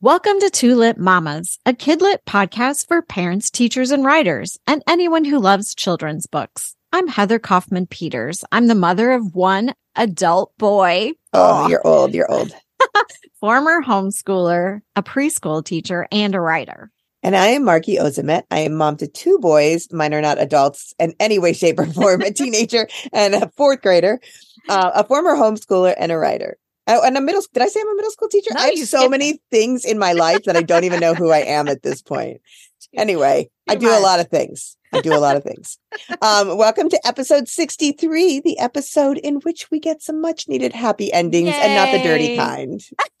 Welcome to Two Lit Mamas, a kidlit podcast for parents, teachers, and writers, and anyone who loves children's books. I'm Heather Kaufman Peters. I'm the mother of one adult boy. Oh, you're old. You're old. former homeschooler, a preschool teacher, and a writer. And I am Margie Ozimet. I am mom to two boys. Mine are not adults in any way, shape, or form, a teenager and a fourth grader, uh, a former homeschooler, and a writer. Oh, and a middle. School did I say I'm a middle school teacher? No, I have so many things in my life that I don't even know who I am at this point. Anyway, I do a lot of things. I do a lot of things. Um, welcome to episode 63, the episode in which we get some much needed happy endings and not the dirty kind.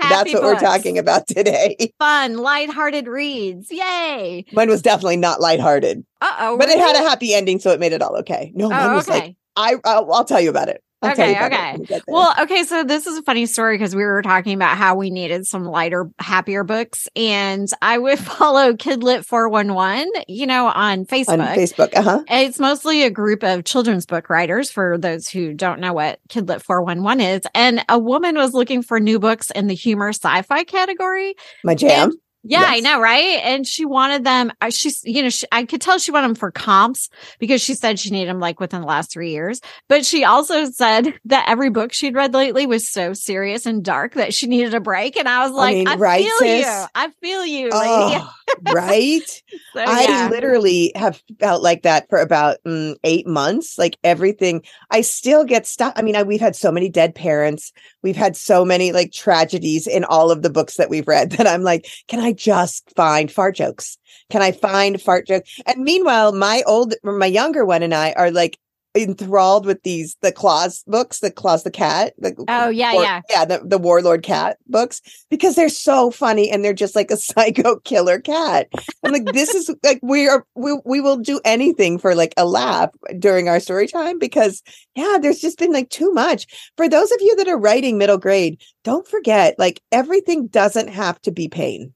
That's what we're talking about today. Fun, lighthearted reads. Yay. Mine was definitely not lighthearted, Uh oh. but it had a happy ending, so it made it all okay. No, mine Oh, was okay. like I. I'll, I'll tell you about it. I'll Okay, you about it okay. when we get there. Well, okay, so this is a funny story because we were talking about how we needed some lighter, happier books, and I would follow Kidlit four one one, you know, on Facebook. on Facebook, uh huh. It's mostly a group of children's book writers for those who don't know what Kidlit 411 is. And a woman was looking for new books in the humor sci fi category. My jam. Yeah, I know, right? And she wanted them. She's, you know, she, I could tell she wanted them for comps because she said she needed them like within the last three years. But she also said that every book she'd read lately was so serious and dark that she needed a break. And I was like, I, mean, right, feel sis? you. I feel you. Oh, right. So, I yeah. literally have felt like that for about mm, eight months. Like everything, I still get stuck. I mean, I, we've had so many dead parents. We've had so many like tragedies in all of the books that we've read that I'm like, can I just find fart jokes? Can I find fart jokes? And meanwhile, my old, my younger one and I are like enthralled with these the claus books the claus the cat the, Oh, yeah, war- yeah. yeah the, the warlord cat books because they're so funny and they're just like a psycho killer cat. I'm like this is like we are we, we will do anything for like a laugh during our story time because yeah there's just been like too much. For those of you that are writing middle grade don't forget like everything doesn't have to be pain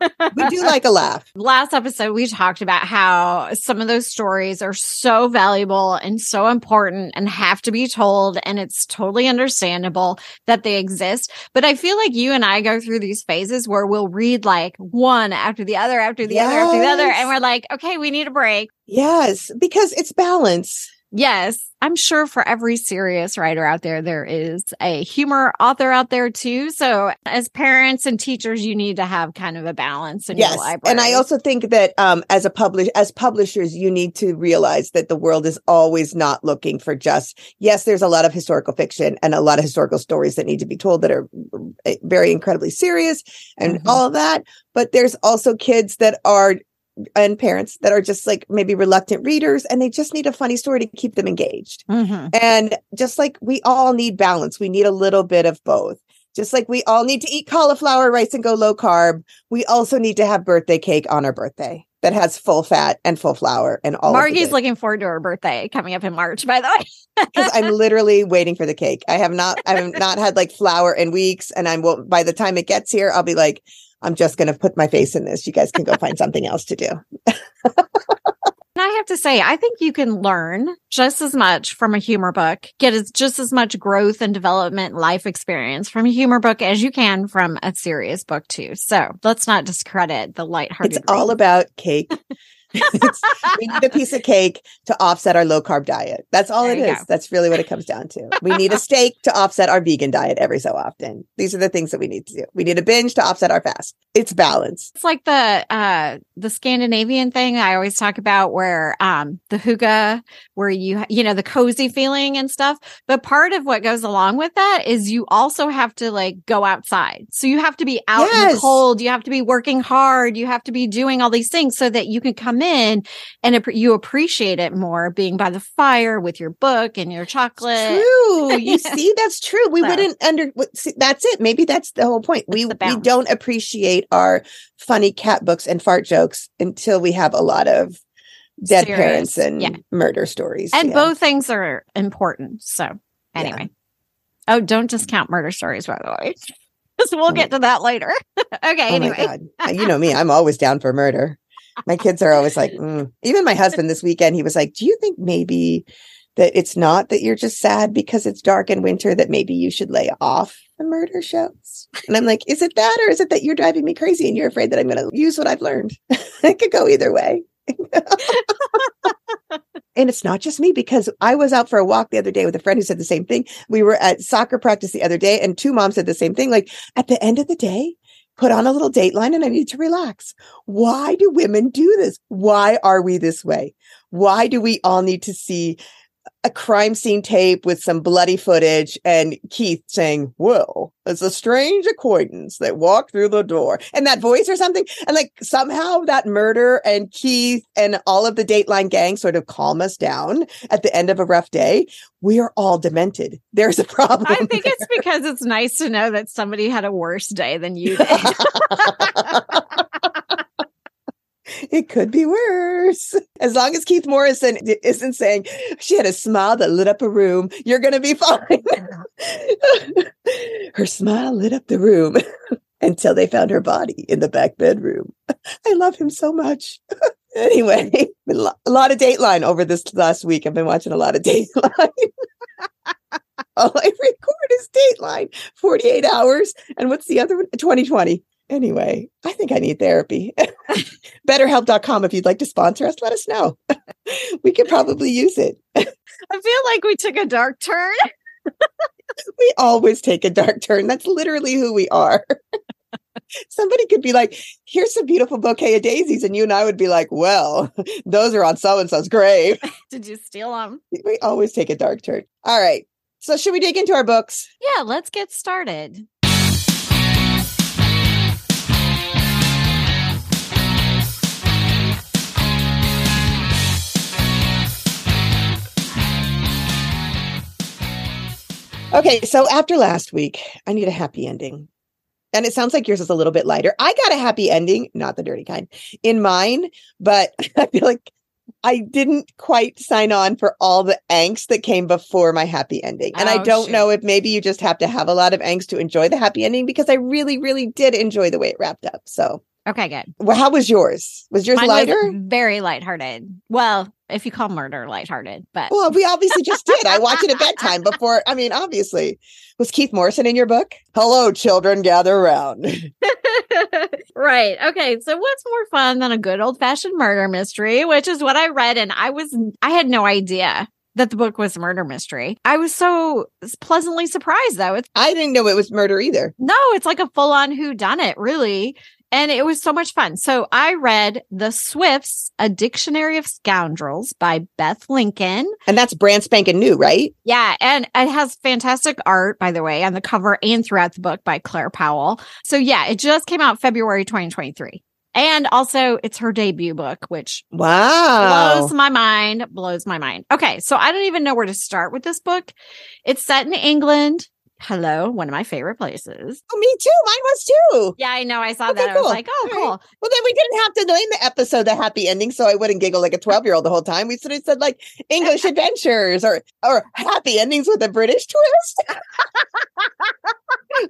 we do like a laugh. Last episode we talked about how some of those stories are so valuable and so important and have to be told and it's totally understandable that they exist. But i feel like you and i go through these phases where we'll read like one after the other after the other after the other and we're like okay we need a break. Yes because it's balance yes i'm sure for every serious writer out there there is a humor author out there too so as parents and teachers you need to have kind of a balance in your yes library and i also think that um as a publish as publishers you need to realize that the world is always not looking for just yes there's a lot of historical fiction and a lot of historical stories that need to be told that are uh, very incredibly serious and Mhm. all of that but there's also kids that are and parents that are just like maybe reluctant readers and they just need a funny story to keep them engaged Mhm. and just like we all need balance, we need a little bit of both. Just like we all need to eat cauliflower rice and go low carb, we also need to have birthday cake on our birthday that has full fat and full flour and all. Margie's looking forward to her birthday coming up in March, by the way. because I'm literally waiting for the cake. I have not, I have not had like flour in weeks, and I'm will by the time it gets here, I'll be like, I'm just going to put my face in this. You guys can go find something else to do. And I have to say, I think you can learn just as much from a humor book, get as, just as much growth and development life experience from a humor book as you can from a serious book too. So let's not discredit the lighthearted. It's all about cake. We need a piece of cake to offset our low carb diet. That's all There it is. go. That's really what it comes down to. We need a steak to offset our vegan diet every so often. These are the things that we need to do. We need a binge to offset our fast. It's balance. It's like the uh the Scandinavian thing I always talk about where um the hygge where you you know the cozy feeling and stuff but part of what goes along with that is you also have to like go outside so you have to be out in the cold you have to be working hard you have to be doing all these things so that you can come in and you appreciate it more being by the fire with your book and your chocolate True. You see, that's true. We So. wouldn't under. see, That's it. Maybe that's the whole point. We we don't appreciate our funny cat books and fart jokes until we have a lot of dead Serious. parents and Yeah. murder stories. and Yeah. both things are important so anyway oh don't discount murder stories by the way so we'll get to that later okay Oh anyway You know me; I'm always down for murder. My kids are always like, mm. even my husband this weekend, he was like, "Do you think maybe that it's not that you're just sad because it's dark in winter, that maybe you should lay off the murder shows. And I'm like, is it that or is it that you're driving me crazy and you're afraid that I'm going to use what I've learned? it could go either way. and it's not just me because I was out for a walk the other day with a friend who said the same thing. We were at soccer practice the other day and two moms said the same thing. Like at the end of the day, put on a little dateline and I need to relax. Why do women do this? Why are we this way? Why do we all need to see a crime scene tape with some bloody footage and Keith saying, Well, it's a strange acquaintance that walked through the door and that voice or something. And like somehow that murder and Keith and all of the Dateline gang sort of calm us down at the end of a rough day. We are all demented. There's a problem. I think there. it's because it's nice to know that somebody had a worse day than you did. it could be worse. As long as Keith Morrison isn't saying she had a smile that lit up a room, you're going to be fine. her smile lit up the room until they found her body in the back bedroom. I love him so much. anyway, a lot of Dateline over this last week. I've been watching a lot of Dateline. All I record is Dateline, 48 hours. And what's the other one? 2020. Anyway, I think I need therapy. Betterhelp.com. If you'd like to sponsor us, let us know. we could probably use it. I feel like we took a dark turn. we always take a dark turn. That's literally who we are. Somebody could be like, here's a beautiful bouquet of daisies. And you and I would be like, well, those are on so and so's grave. Did you steal them? We always take a dark turn. All right. So, should we dig into our books? Yeah, let's get started. Okay, so after last week, I need a happy ending. And it sounds like yours is a little bit lighter. I got a happy ending, not the dirty kind, in mine, but I feel like I didn't quite sign on for all the angst that came before my happy ending. And oh, I don't know if maybe you just have to have a lot of angst to enjoy the happy ending because I really, really did enjoy the way it wrapped up. So Okay, good. Well, how was yours? Was yours Mine lighter? Was very lighthearted. Well, if you call murder lighthearted, but well, we obviously just did. I watched it at bedtime before. I mean, obviously, was Keith Morrison in your book? Hello, children, gather around. right. Okay. So, what's more fun than a good old fashioned murder mystery? Which is what I read, and I was I had no idea that the book was a murder mystery. I was so pleasantly surprised though. It's I didn't know it was murder either. No, it's like a full on who done it, really and it was so much fun. So I read The Swifts, A Dictionary of Scoundrels by Beth Lincoln. And that's brand spanking new, right? Yeah. And it has fantastic art, by the way, on the cover and throughout the book by Claire Powell. So yeah, it just came out February 2023. And also it's her debut book, which wow blows my mind, blows my mind. Okay. So I don't even know where to start with this book. It's set in England Hello, one of my favorite places. Oh, me too. Mine was too. Yeah, I know. I saw okay, that. Cool. I was like, oh, cool. Right. Well, then we didn't have to name the episode the happy ending, so I wouldn't giggle like a 12 year old the whole time. We sort of said like English adventures or or happy endings with a British twist.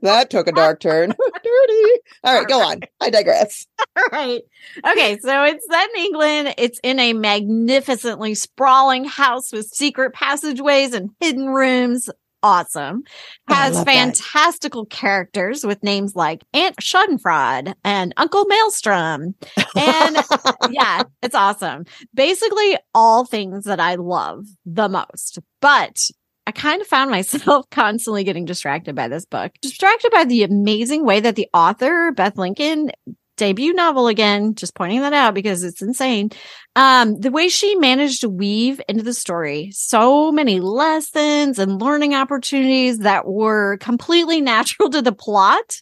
that took a dark turn. Dirty. All right, go on. I digress. All right. Okay, so it's set in England. It's in a magnificently sprawling house with secret passageways and hidden rooms awesome. Has fantastical that. characters with names like Aunt Schadenfreude and Uncle Maelstrom. And yeah, it's awesome. Basically, all things that I love the most. But I kind of found myself constantly getting distracted by this book, distracted by the amazing way that the author, Beth Lincoln, debut novel again, just pointing that out because it's insane. Um, the way she managed to weave into the story so many lessons and learning opportunities that were completely natural to the plot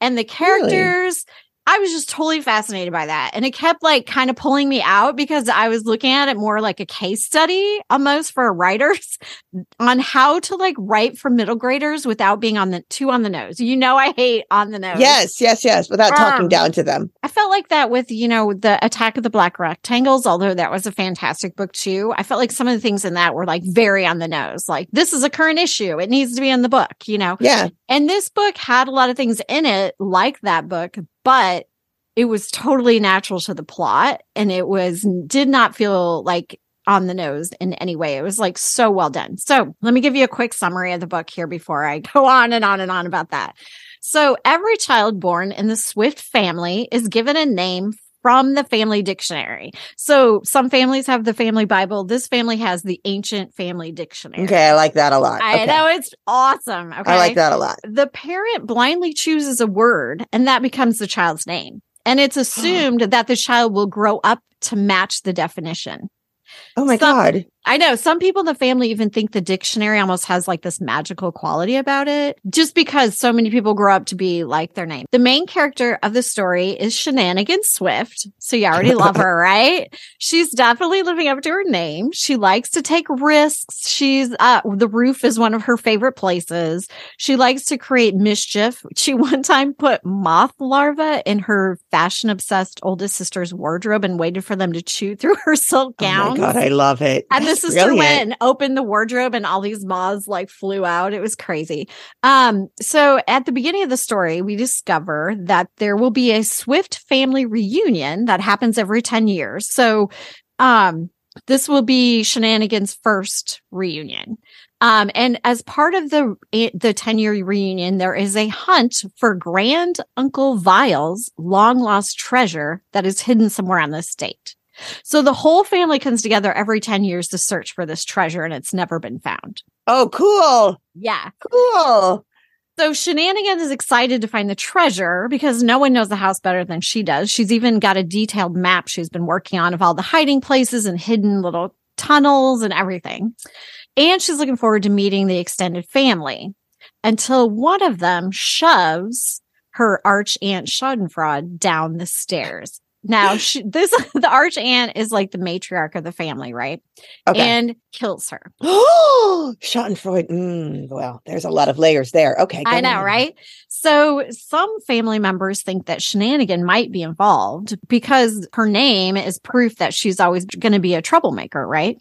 and the characters really? I was just totally fascinated by that. And it kept like kind of pulling me out because I was looking at it more like a case study almost for writers on how to like write for middle graders without being on the too on the nose. You know, I hate on the nose. Yes, yes, yes, without um, talking down to them. I felt like that with, you know, the Attack of the Black Rectangles, although that was a fantastic book too. I felt like some of the things in that were like very on the nose. Like, this is a current issue. It needs to be in the book, you know? Yeah. And this book had a lot of things in it like that book, but it was totally natural to the plot and it was did not feel like on the nose in any way. It was like so well done. So let me give you a quick summary of the book here before I go on and on and on about that. So every child born in the Swift family is given a name from the family dictionary. So some families have the family Bible. This family has the ancient family dictionary. Okay, I like that a lot. I Okay. know it's awesome. Okay. I like that a lot. The parent blindly chooses a word and that becomes the child's name. And it's assumed that the child will grow up to match the definition. Oh my Some- god. I know some people in the family even think the dictionary almost has like this magical quality about it, just because so many people grow up to be like their name. The main character of the story is Shenanigan Swift. So you already love her, right? She's definitely living up to her name. She likes to take risks. She's, uh, the roof is one of her favorite places. She likes to create mischief. She one time put moth larvae in her fashion obsessed oldest sister's wardrobe and waited for them to chew through her silk gown. Oh my god, I love it. And That's sister brilliant. went and opened the wardrobe and all these moths like flew out. It was crazy. Um, so at the beginning of the story, we discover that there will be a Swift family reunion that happens every 10 years. So um this will be Shenanigans' first reunion. Um, and as part of the the 10 year reunion, there is a hunt for Grand Uncle Vile's long lost treasure that is hidden somewhere on the estate. So the whole family comes together every 10 years to search for this treasure and it's never been found. Oh, cool. Yeah. Cool. So Shenanigans is excited to find the treasure because no one knows the house better than she does. She's even got a detailed map she's been working on of all the hiding places and hidden little tunnels and everything. And she's looking forward to meeting the extended family until one of them shoves her arch aunt Schadenfreude down the stairs. Now, she, this the arch aunt is like the matriarch of the family, right? Okay. And kills her. Oh, Schadenfreude. Mm, well, there's a lot of layers there. Okay. I know, on. right? So some family members think that Shenanigan might be involved because her name is proof that she's always going to be a troublemaker, right?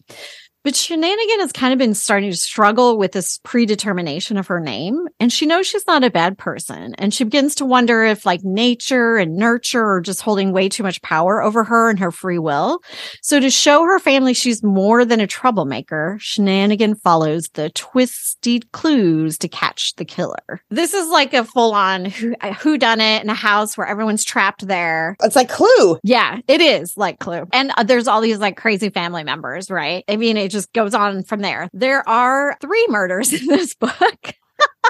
But Shenanigan has kind of been starting to struggle with this predetermination of her name. And she knows she's not a bad person. And she begins to wonder if like nature and nurture are just holding way too much power over her and her free will. So to show her family she's more than a troublemaker, Shenanigan follows the twisted clues to catch the killer. This is like a full on who, who done it in a house where everyone's trapped there. It's like Clue. Yeah, it is like Clue. And uh, there's all these like crazy family members, right? I mean, it just goes on from there. There are three murders in this book.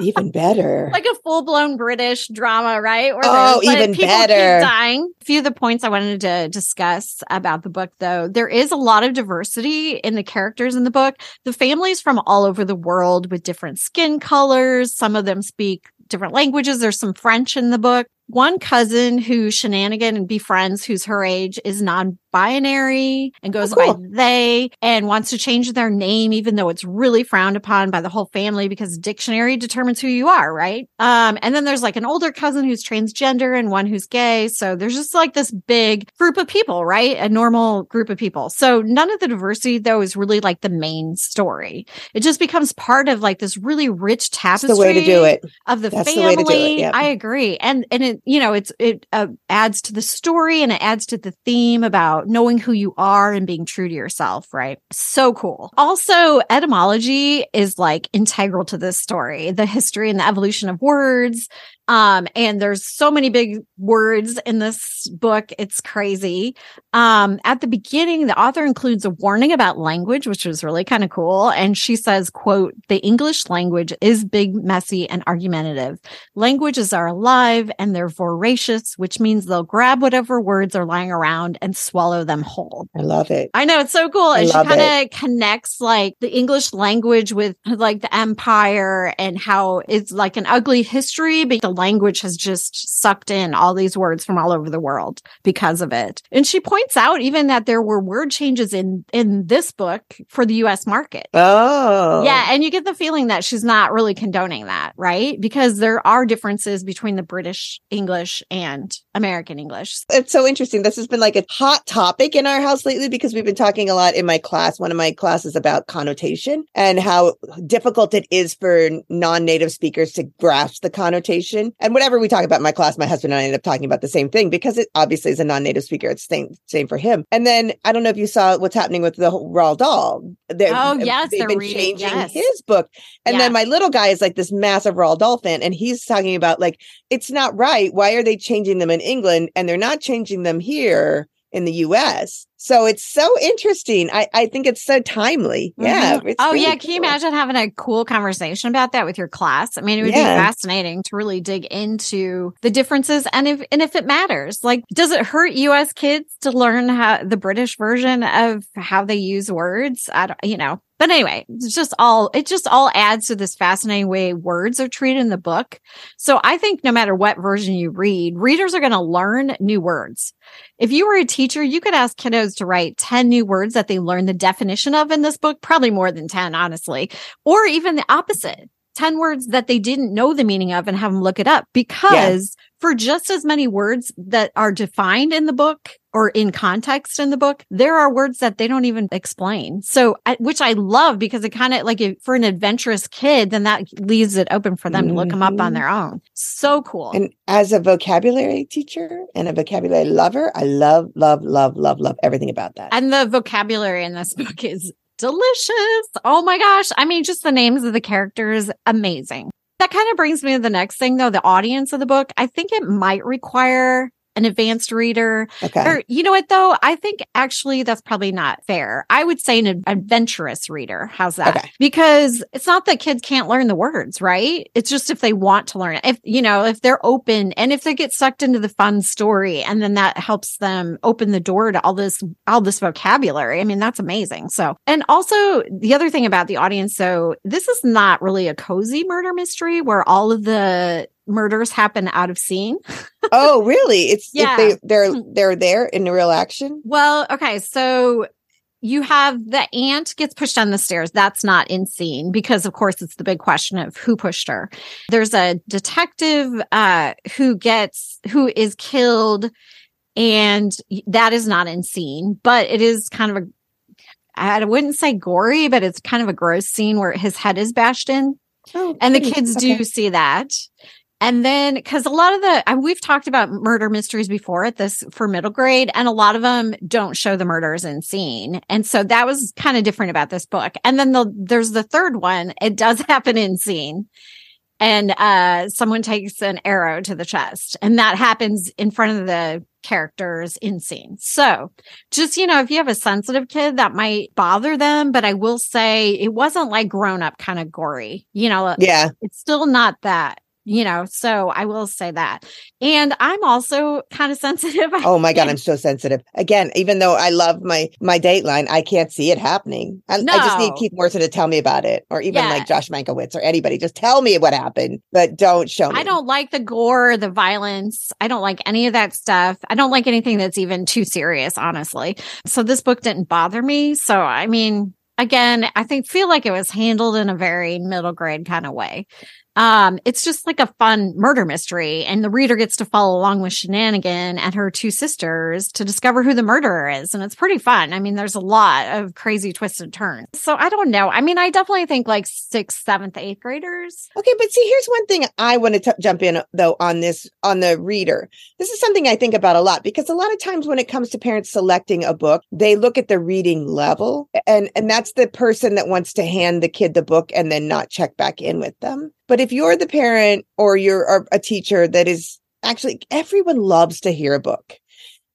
Even better. like a full blown British drama, right? Where Oh, like, even better. Dying. A few of the points I wanted to discuss about the book, though, there is a lot of diversity in the characters in the book. The families from all over the world with different skin colors. Some of them speak different languages. There's some French in the book. One cousin who shenanigan and befriends who's her age is non-binary and goes Oh, cool. by they and wants to change their name even though it's really frowned upon by the whole family because dictionary determines who you are, right? Um and then there's like an older cousin who's transgender and one who's gay. So there's just like this big group of people, right? A normal group of people. So none of the diversity though is really like the main story. It just becomes part of like this really rich tapestry the way to do it. of the That's the family. way to do it. I agree, and and it you know it's it uh, adds to the story and it adds to the theme about knowing who you are and being true to yourself. Right, so cool. Also, etymology is like integral to this story. The history and the evolution of words. Um, and there's so many big words in this book. It's crazy. Um, at the beginning, the author includes a warning about language, which was really kind of cool. And she says, quote, the English language is big, messy, and argumentative. Languages are alive and they're voracious, which means they'll grab whatever words are lying around and swallow them whole. I love it. I know it's so cool. I And she kind of connects like the English language with like the empire and how it's like an ugly history, but the language has just sucked in all these words from all over the world because of it. And she points out even that there were word changes in in this book for the US market. Oh. Yeah, and you get the feeling that she's not really condoning that, right? Because there are differences between the British English and American English. It's so interesting. This has been like a hot topic in our house lately because we've been talking a lot in my class, one of my classes about connotation and how difficult it is for non native speakers to grasp the connotation And whatever we talk about my class, my husband and I end up talking about the same thing because it obviously is a non-native speaker. It's the same, same for him. And then I don't know if you saw what's happening with the Roald Dahl. They're, oh yes, they've been reading, changing yes. his book. And yeah. then my little guy is like this massive Roald Dahl fan, and he's talking about like it's not right. Why are they changing them in England and they're not changing them here? In the US. So it's so interesting. I, I think it's so timely. Mm-hmm. Yeah. Oh, really yeah. Cool. Can you imagine having a cool conversation about that with your class? I mean, it would yeah. be fascinating to really dig into the differences and if, and if it matters, like, does it hurt US kids to learn how the British version of how they use words? I don't, you know, but anyway, it's just all, it just all adds to this fascinating way words are treated in the book. So I think no matter what version you read, readers are going to learn new words. If you were a teacher, you could ask kiddos to write 10 new words that they learn the definition of in this book, probably more than 10, honestly, or even the opposite. 10 words that they didn't know the meaning of and have them look it up because yeah. for just as many words that are defined in the book or in context in the book, there are words that they don't even explain. So, which I love because it kind of like if, for an adventurous kid, then that leaves it open for them mm-hmm. to look them up on mm-hmm. their own. So cool. And as a vocabulary teacher and a vocabulary lover, I love, love, love, love, love everything about that. And the vocabulary in this book is delicious. Oh my gosh. I mean, just the names of the characters, amazing. That kind of brings me to the next thing, though the audience of the book. I think it might require an advanced reader. Okay. Or you know what though? I think actually that's probably not fair. I would say an adventurous reader. How's that? Okay. Because it's not that kids can't learn the words, right? It's just if they want to learn it. If you know, if they're open and if they get sucked into the fun story and then that helps them open the door to all this all this vocabulary. I mean, that's amazing. So, and also the other thing about the audience, so this is not really a cozy murder mystery where all of the murders happen out of scene. oh, really? It's yeah. they they're hmm. they're there in the real action. Well, okay, so you have the aunt gets pushed down the stairs. That's not in scene because, of course, it's the big question of who pushed her. There's a detective uh, who gets who is killed, and that is not in scene, but it is kind of a I wouldn't say gory, but it's kind of a gross scene where his head is bashed in. Oh, and the kids okay. do see that. And then, because a lot of the, we've talked about murder mysteries before at this for middle grade, and a lot of them don't show the murders in scene. And so that was kind of different about this book. And then the, there's the third one. It does happen in scene. And uh, someone takes an arrow to the chest, and that happens in front of the characters in scene. So just, you know, if you have a sensitive kid, that might bother them. But I will say it wasn't like grown up kind of gory, you know, yeah, it's still not that you know so i will say that. And i'm also kind of sensitive oh my god i'm so sensitive. Again even though i love my my dateline i can't see it happening. I, no. I just need keith morrison to tell me about it or even yeah. like josh mankiewicz or anybody. Just tell me what happened but don't show me. i don't like the gore the violence. I don't like any of that stuff. I don't like anything that's even too serious honestly. So this book didn't bother me. So i mean again i think feel like it was handled in a very middle grade kind of way um, it's just like a fun murder mystery, and the reader gets to follow along with Shenanigan and her two sisters to discover who the murderer is. And it's pretty fun. I mean, there's a lot of crazy twists and turns. So I don't know. I mean, I definitely think like sixth, seventh, eighth graders. Okay, but see, here's one thing I want to jump in though on this on the reader. This is something I think about a lot because a lot of times when it comes to parents selecting a book, they look at the reading level, and and that's the person that wants to hand the kid the book and then not check back in with them. But if you're the parent or you're a teacher that is actually, everyone loves to hear a book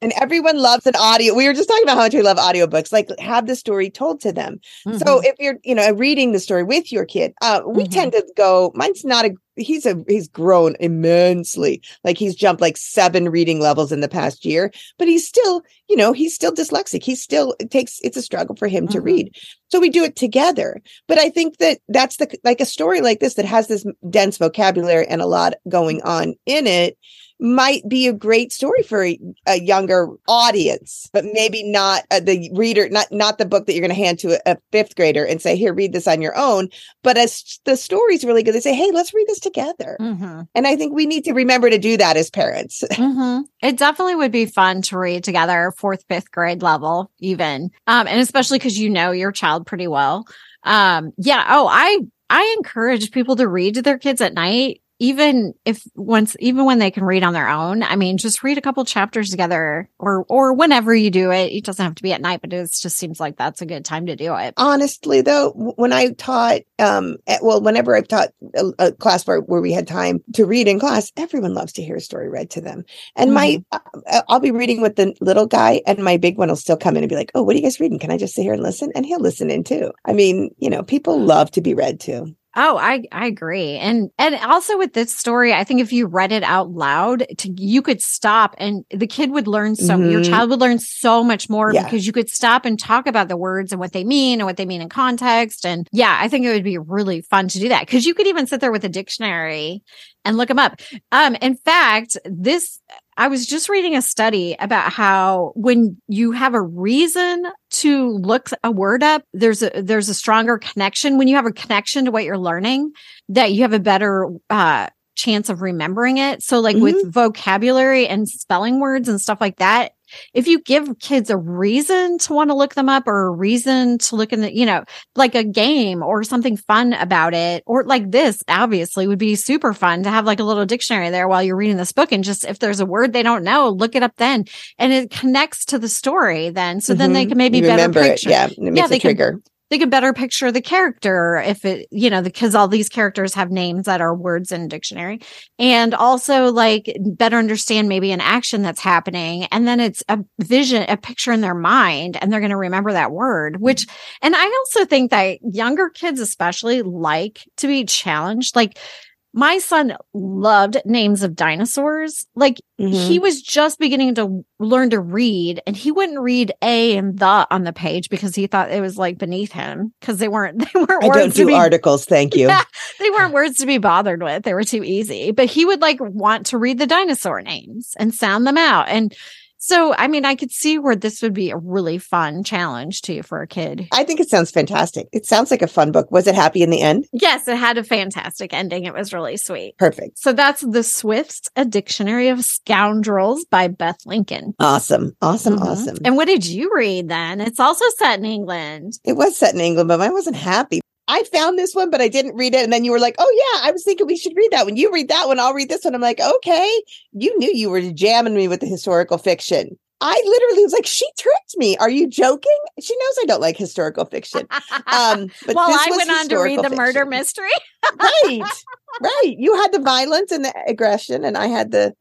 and everyone loves an audio. We were just talking about how much we love audiobooks, like have the story told to them. Mm-hmm. So if you're, you know, reading the story with your kid, uh, we mm-hmm. tend to go, mine's not a, he's a, he's grown immensely. Like he's jumped like seven reading levels in the past year, but he's still, you know, he's still dyslexic. He's still, it takes, it's a struggle for him mm-hmm. to read. So we do it together. But I think that that's the, like a story like this that has this dense vocabulary and a lot going on in it might be a great story for a, a younger audience, but maybe not uh, the reader, not not the book that you're going to hand to a, a, fifth grader and say, "Here, read this on your own." But as the story's really good, they say, "Hey, let's read this together." Mm-hmm. And I think we need to remember to do that as parents. Mm-hmm. It definitely would be fun to read together, fourth, fifth grade level, even, um, and especially because you know your child pretty well. Um, yeah. Oh, I I encourage people to read to their kids at night even if once even when they can read on their own i mean just read a couple chapters together or or whenever you do it. It doesn't have to be at night but it just seems like that's a good time to do it. Honestly though when i taught um at, well whenever i've taught a, a, class where, where we had time to read in class everyone loves to hear a story read to them. And mm-hmm. my uh, i'll be reading with the little guy and my big one will still come in and be like oh what are you guys reading? Can i just sit here and listen? And he'll listen in too. I mean you know people love to be read to Oh, I I agree. And and also with this story, I think if you read it out loud, to, you could stop and the kid would learn so mm-hmm. your child would learn so much more yeah. because you could stop and talk about the words and what they mean and what they mean in context. And yeah, I think it would be really fun to do that because you could even sit there with a dictionary and look them up. Um, in fact, this I was just reading a study about how when you have a reason to look a word up, there's a there's a stronger connection. When you have a connection to what you're learning, that you have a better uh, chance of remembering it. So like mm-hmm. with vocabulary and spelling words and stuff like that, if you give kids a reason to want to look them up or a reason to look in the, you know, like a game or something fun about it, or like this, obviously would be super fun to have like a little dictionary there while you're reading this book. And just if there's a word they don't know, look it up then. And it connects to the story then. So mm-hmm. then they mm-hmm. can maybe better picture. It. Yeah. It yeah, they trigger. Can, they could better picture the character if it, you know, because all these characters have names that are words in a dictionary and also like better understand maybe an action that's happening. And then it's a vision, a picture in their mind and they're going to remember that word, which, and I also think that younger kids especially like to be challenged. Like my son loved names of dinosaurs. Like mm-hmm. he was just beginning to learn to read and he wouldn't read a and the on the page because he thought it was like beneath him because they weren't, they weren't I don't do be, articles. Thank you. Yeah, they weren't words to be bothered with. They were too easy, but he would like want to read the dinosaur names and sound them out. And so, I mean, I could see where this would be a really fun challenge too for a kid. I think it sounds fantastic. It sounds like a fun book. Was it happy in the end? Yes, it had a fantastic ending. It was really sweet. Perfect. So that's The Swifts, A Dictionary of Scoundrels by Beth Lincoln. Awesome. Awesome. Mm-hmm. Awesome. And what did you read then? It's also set in England. It was set in England, but I wasn't happy. I found this one, but I didn't read it. And then you were like, oh, yeah, I was thinking we should read that one. You read that one, I'll read this one. I'm like, okay, you knew you were jamming me with the historical fiction. I literally was like, she tricked me. Are you joking? She knows I don't like historical fiction. Um, but well, I went on to read the fiction. murder mystery. right, right. You had the violence and the aggression, and I had the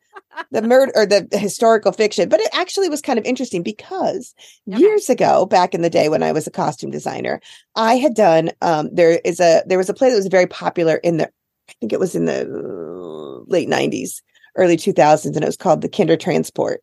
the murder or the historical fiction. But it actually was kind of interesting because okay. years ago, back in the day when I was a costume designer, I had done. Um, there is a there was a play that was very popular in the. I think it was in the late '90s early 2000s and it was called the Kindertransport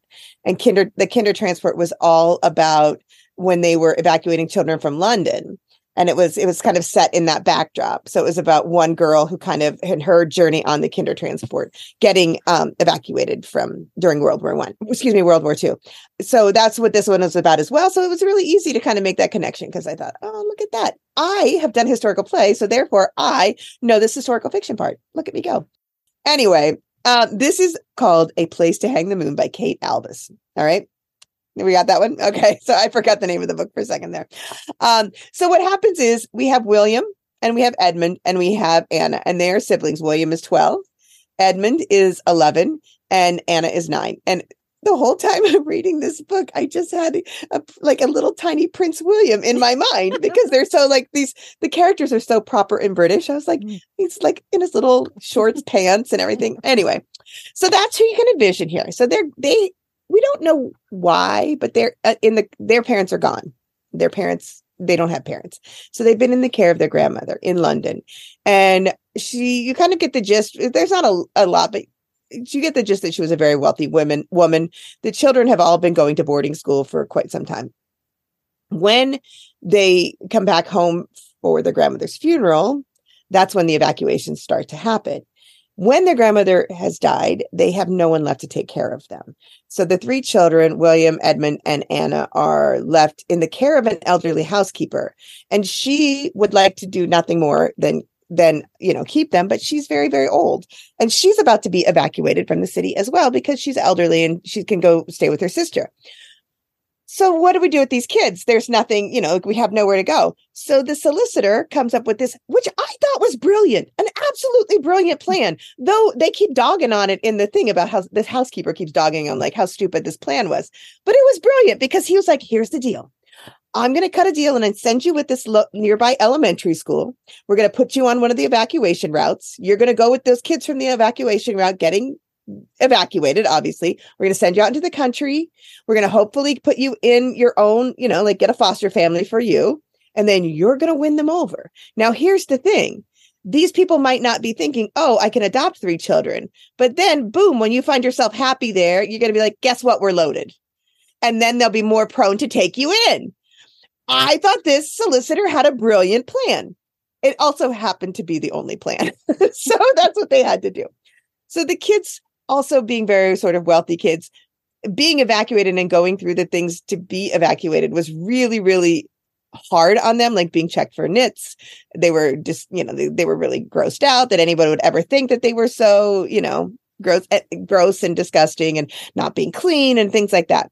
and kinder the Kindertransport was all about when they were evacuating children from london and it was it was kind of set in that backdrop. So it was about one girl who kind of in her journey on the Kindertransport getting um, evacuated from during world war one excuse me world war two. So that's what this one was about as well. So it was really easy to kind of make that connection because i thought oh look at that. I have done historical play so therefore i know this historical fiction part. Look at me go. Anyway uh, this is called A Place to Hang the Moon by Kate Albus. All right. We got that one. Okay. So I forgot the name of the book for a second there. Um, so what happens is we have William and we have Edmund and we have Anna, and they are siblings. William is 12, Edmund is 11, and Anna is nine. And the whole time I'm reading this book, I just had a, like a little tiny Prince William in my mind because they're so like these, the characters are so proper in British. I was like, mm. he's like in his little shorts, pants, and everything. Anyway, so that's who you can envision here. So they're, they, we don't know why, but they're uh, in the, their parents are gone. Their parents, they don't have parents. So they've been in the care of their grandmother in London. And she, you kind of get the gist. There's not a, a lot, but you get the gist that she was a very wealthy woman woman. The children have all been going to boarding school for quite some time. When they come back home for their grandmother's funeral, that's when the evacuations start to happen. When their grandmother has died, they have no one left to take care of them. So the three children, William, Edmund, and Anna, are left in the care of an elderly housekeeper. And she would like to do nothing more than then you know keep them but she's very very old and she's about to be evacuated from the city as well because she's elderly and she can go stay with her sister So what do we do with these kids? There's nothing, you know, we have nowhere to go. So the solicitor comes up with this, which I thought was brilliant, an absolutely brilliant plan. Though they keep dogging on it in the thing about how this housekeeper keeps dogging on like how stupid this plan was. But it was brilliant because he was like, here's the deal. I'm going to cut a deal and I send you with this lo- nearby elementary school. We're going to put you on one of the evacuation routes. You're going to go with those kids from the evacuation route getting evacuated, obviously. We're going to send you out into the country. We're going to hopefully put you in your own, you know, like get a foster family for you. And then you're going to win them over. Now, here's the thing these people might not be thinking, oh, I can adopt three children. But then, boom, when you find yourself happy there, you're going to be like, guess what? We're loaded. And then they'll be more prone to take you in. I thought this solicitor had a brilliant plan. It also happened to be the only plan. so that's what they had to do. So the kids also being very sort of wealthy kids, being evacuated and going through the things to be evacuated was really, really hard on them, like being checked for nits. They were just, you know, they, they were really grossed out that anybody would ever think that they were so, you know, gross, eh, gross and disgusting and not being clean and things like that.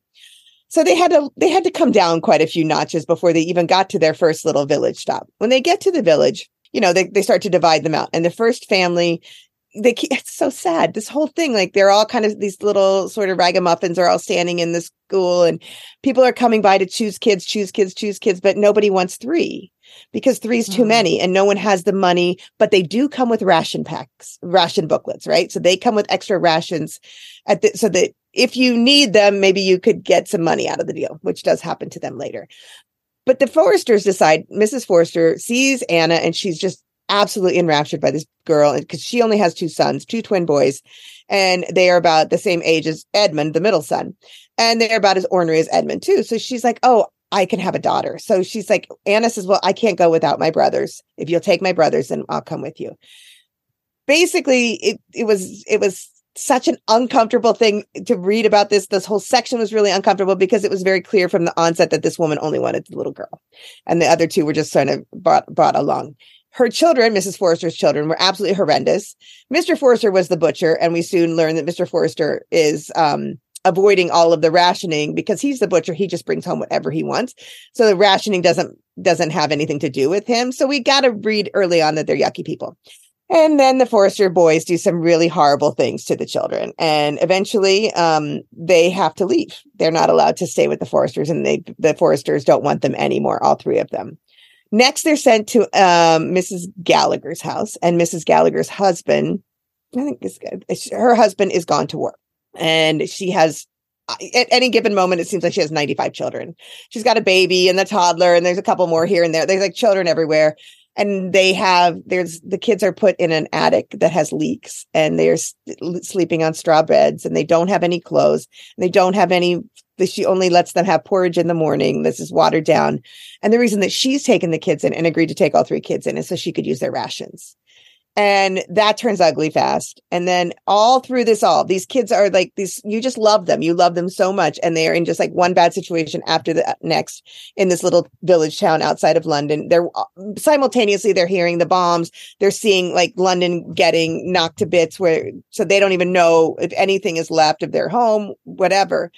So they had to they had to come down quite a few notches before they even got to their first little village stop. When they get to the village, you know, they, they start to divide them out. And the first family they keep, it's so sad. This whole thing, like they're all kind of these little sort of ragamuffins are all standing in the school and people are coming by to choose kids, choose kids, choose kids, but nobody wants three because three is too mm. many and no one has the money, but they do come with ration packs, ration booklets, right? So they come with extra rations at the, so that if you need them, maybe you could get some money out of the deal, which does happen to them later. But the Forresters decide, Mrs. Forrester sees Anna and she's just absolutely enraptured by this girl because she only has two sons, two twin boys, and they are about the same age as Edmund, the middle son. And they're about as ornery as Edmund, too. So she's like, Oh, I can have a daughter. So she's like, Anna says, Well, I can't go without my brothers. If you'll take my brothers, then I'll come with you. Basically, it, it was it was such an uncomfortable thing to read about this. This whole section was really uncomfortable because it was very clear from the onset that this woman only wanted the little girl. And the other two were just kind of brought brought along her children, Mrs. Forrester's children, were absolutely horrendous. Mr. Forrester was the butcher, and we soon learned that Mr. Forrester is um, avoiding all of the rationing because he's the butcher. He just brings home whatever he wants. So the rationing doesn't doesn't have anything to do with him. So we got to read early on that they're yucky people. And then the Forrester boys do some really horrible things to the children. And eventually um, they have to leave. They're not allowed to stay with the Forresters, and they the Forresters don't want them anymore, all three of them. Next, they're sent to um, Mrs. Gallagher's house, and Mrs. Gallagher's husband, I think this, her husband is gone to work, and she has at any given moment, it seems like she has 95 children. She's got a baby and the toddler, and there's a couple more here and there. There's like children everywhere. And they have, there's the kids are put in an attic that has leaks and they're sleeping on straw beds and they don't have any clothes. And they don't have any she only lets them have porridge in the morning. This is watered down. And the reason that she's taken the kids in and agreed to take all three kids in is so she could use their rations. And that turns ugly fast. And then all through this, all these kids are like these, you just love them. You love them so much. And they are in just like one bad situation after the next in this little village town outside of London. They're uh, simultaneously, they're hearing the bombs. They're seeing like London getting knocked to bits where, so they don't even know if anything is left of their home, whatever.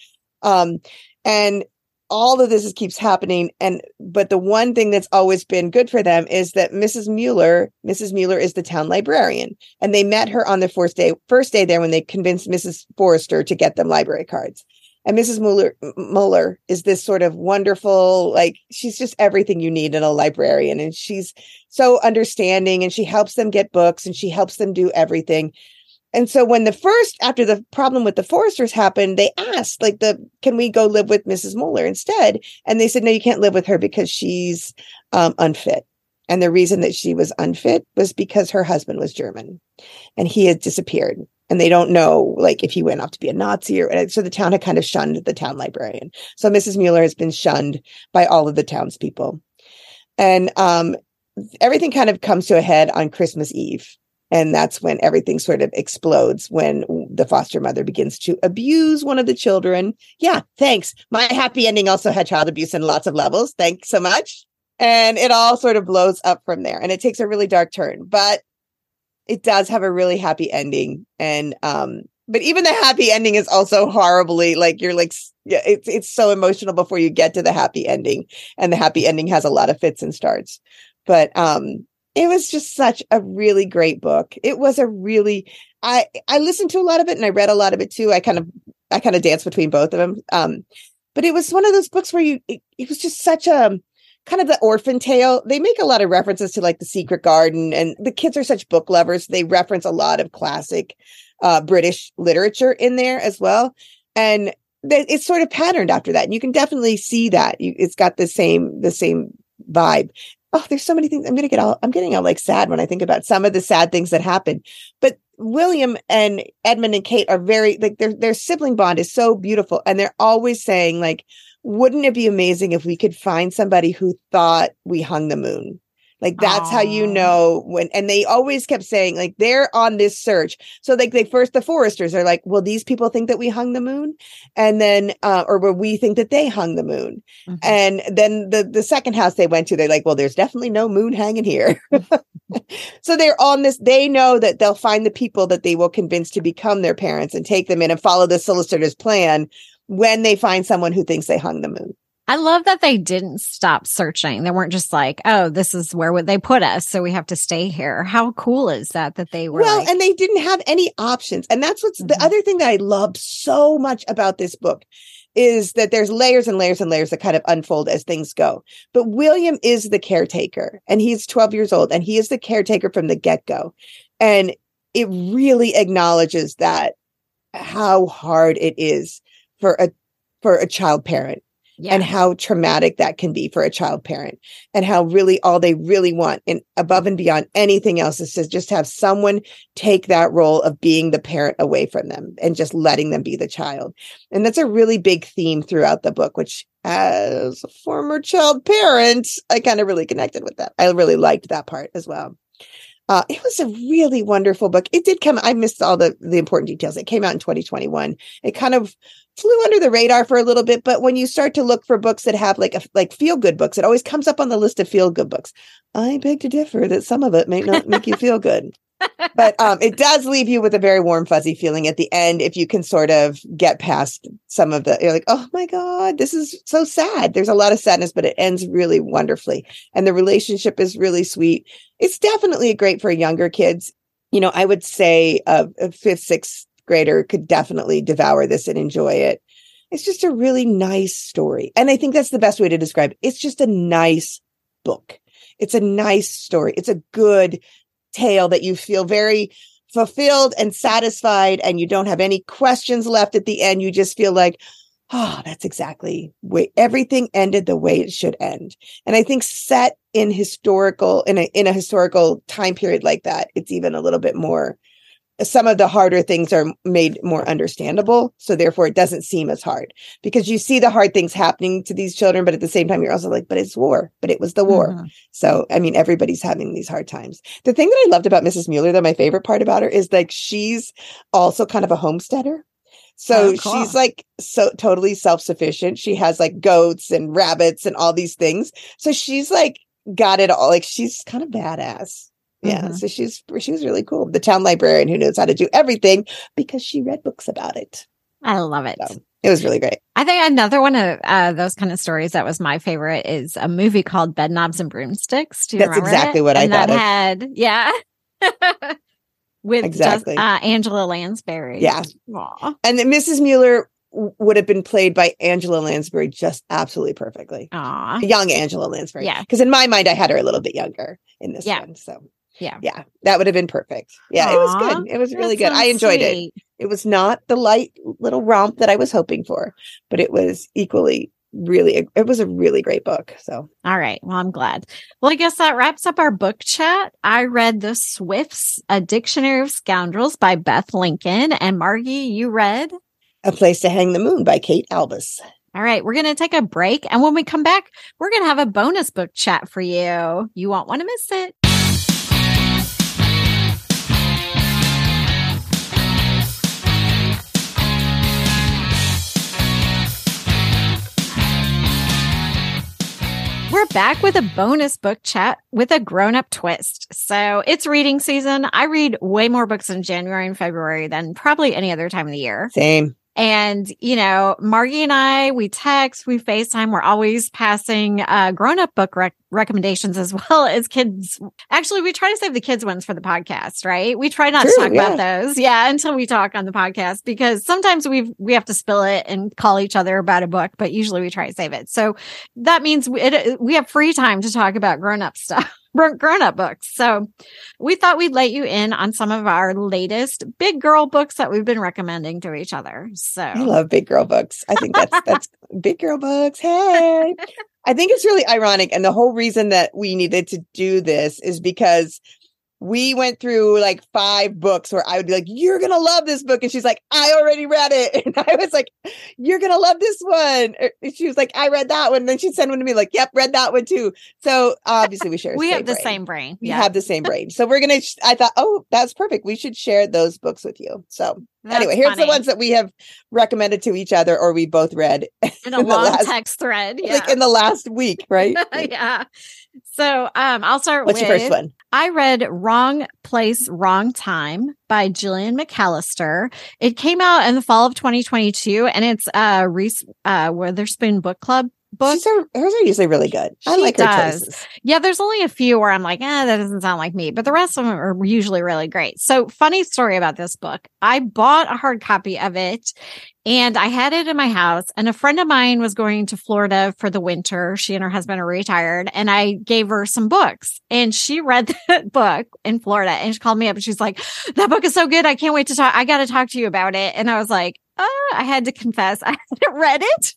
Um, and all of this is, keeps happening. And but the one thing that's always been good for them is that Mrs. Mueller, Mrs. Mueller is the town librarian. And they met her on the first day, first day there when they convinced Mrs. Forrester to get them library cards. And Mrs. Mueller, Mueller is this sort of wonderful, like she's just everything you need in a librarian. And she's so understanding and she helps them get books and she helps them do everything. And so when the first, after the problem with the Forresters happened, they asked, like, the can we go live with Mrs. Mueller instead? And they said, no, you can't live with her because she's um, unfit. And the reason that she was unfit was because her husband was German and he had disappeared. And they don't know, like, if he went off to be a Nazi or so the town had kind of shunned the town librarian. So Mrs. Mueller has been shunned by all of the townspeople. And um, everything kind of comes to a head on Christmas Eve and that's when everything sort of explodes when the foster mother begins to abuse one of the children. Yeah, thanks. My happy ending also had child abuse in lots of levels. Thanks so much. And it all sort of blows up from there and it takes a really dark turn, but it does have a really happy ending. And um, but even the happy ending is also horribly like you're like yeah it's it's so emotional before you get to the happy ending and the happy ending has a lot of fits and starts but um it was just such a really great book it was a really i i listened to a lot of it and i read a lot of it too i kind of i kind of danced between both of them um but it was one of those books where you it, it was just such a kind of the orphan tale. They make a lot of references to like the secret garden and the kids are such book lovers. They reference a lot of classic uh, British literature in there as well. And th- it's sort of patterned after that. And you can definitely see that you, it's got the same, the same vibe. Oh, there's so many things. I'm to get all, I'm getting all like sad when I think about some of the sad things that happen. But William and Edmund and Kate are very like their their sibling bond is so beautiful and they're always saying like wouldn't it be amazing if we could find somebody who thought we hung the moon like that's Aww. how you know when, and they always kept saying like they're on this search. So like they first the foresters are like, well, these people think that we hung the moon, and then uh, or where we think that they hung the moon, mm-hmm. and then the the second house they went to, they're like, well, there's definitely no moon hanging here. so they're on this. They know that they'll find the people that they will convince to become their parents and take them in and follow the solicitor's plan when they find someone who thinks they hung the moon. I love that they didn't stop searching. They weren't just like, "Oh, this is where would they put us, so we have to stay here." How cool is that that they were Well, like- and they didn't have any options. And that's what's mm-hmm. the other thing that I love so much about this book is that there's layers and layers and layers that kind of unfold as things go. But William is the caretaker and he's 12 years old and he is the caretaker from the get-go. And it really acknowledges that how hard it is for a for a child parent yeah. and how traumatic that can be for a child parent and how really all they really want and above and beyond anything else is to just have someone take that role of being the parent away from them and just letting them be the child. And that's a really big theme throughout the book which as a former child parent i kind of really connected with that. I really liked that part as well uh, it was a really wonderful book. It did come. I missed all the the important details. It came out in 2021. It kind of flew under the radar for a little bit, but when you start to look for books that have like a, like feel good books, it always comes up on the list of feel good books. I beg to differ that some of it may not make you feel good. But um, it does leave you with a very warm, fuzzy feeling at the end if you can sort of get past some of the, you're like, oh my God, this is so sad. There's a lot of sadness, but it ends really wonderfully. And the relationship is really sweet. It's definitely great for younger kids. You know, I would say a, a fifth, sixth grader could definitely devour this and enjoy it. It's just a really nice story. And I think that's the best way to describe it. It's just a nice book. It's a nice story. It's a good tale that you feel very fulfilled and satisfied and you don't have any questions left at the end. You just feel like, oh, that's exactly way everything ended the way it should end. And I think set in historical in a in a historical time period like that, it's even a little bit more some of the harder things are made more understandable. So therefore it doesn't seem as hard because you see the hard things happening to these children, but at the same time, you're also like, but it's war, but it was the war. Mm-hmm. So, I mean, everybody's having these hard times. The thing that I loved about Mrs. Mueller, though my favorite part about her is like, she's also kind of a homesteader. So oh, cool. she's like so totally self-sufficient. She has like goats and rabbits and all these things. So she's like got it all. Like she's kind of badass. Yeah. Mm-hmm. So she's she was really cool. The town librarian who knows how to do everything because she read books about it. I love it. So it was really great. I think another one of uh, those kind of stories that was my favorite is a movie called Bedknobs and Broomsticks. Do you That's exactly it? what and I thought. That of. had yeah. With exactly. Just, uh, Angela Lansbury. Yeah. Aww. And then Mrs. Mueller would have been played by Angela Lansbury just absolutely perfectly. Aww. Young Angela Lansbury. Yeah. Because in my mind, I had her a little bit younger in this yeah. one. So yeah. Yeah. That would have been perfect. Yeah. Aww, it was good. It was really good. I enjoyed sweet. it. It was not the light little romp that I was hoping for, but it was equally really it was a really great book so all right well i'm glad well i guess that wraps up our book chat i read the swifts a dictionary of scoundrels by beth lincoln and margie you read a place to hang the moon by kate albus all right, we're going to take a break. And when we come back, we're going to have a bonus book chat for you. You won't want to miss it. Are back with a bonus book chat with a grown up twist. So it's reading season. I read way more books in January and February than probably any other time of the year. Same. And, you know, Margie and I, we text, we FaceTime. We're always passing uh, grown up book rec- recommendations as well as kids. Actually, we try to save the kids ones for the podcast, right? We try not True, to talk yeah. about those. Yeah. Until we talk on the podcast because sometimes we we have to spill it and call each other about a book, but usually we try to save it. So that means we, it, we have free time to talk about grown up stuff. Grown up books. So we thought we'd let you in on some of our latest big girl books that we've been recommending to each other. So I love big girl books. I think that's that's big girl books. Hey. I think it's really ironic. And the whole reason that we needed to do this is because we went through like five books where I would be like, You're gonna love this book. And she's like, I already read it. And I was like, You're gonna love this one. Er, and she was like, I read that one. And then she'd send one to me, like, Yep, read that one too. So obviously we share we have the brain. same brain. We Yeah. have the same brain. So we're gonna I thought, oh, that's perfect. We should share those books with you. So That's anyway, here's the ones that we have recommended to each other or we both read in a in long last- text thread. Yeah. like in the last week, right? yeah. So um I'll start What's with your first one? I read Wrong Place, Wrong Time by Gillian McAllister. It came out in the fall of 2022 and it's uh Reese uh Witherspoon book club book. She's are, hers are usually really good. I She like her choices. Yeah, there's only a few where I'm like, eh, that doesn't sound like me, but the rest of them are usually really great. So, funny story about this book. I bought a hard copy of it and I had it in my house. And a friend of mine was going to Florida for the winter. She and her husband are retired. And I gave her some books and she read that book in Florida and she called me up and she's like, that book is so good. I can't wait to talk. I got to talk to you about it. And I was like, uh, I had to confess I hadn't read it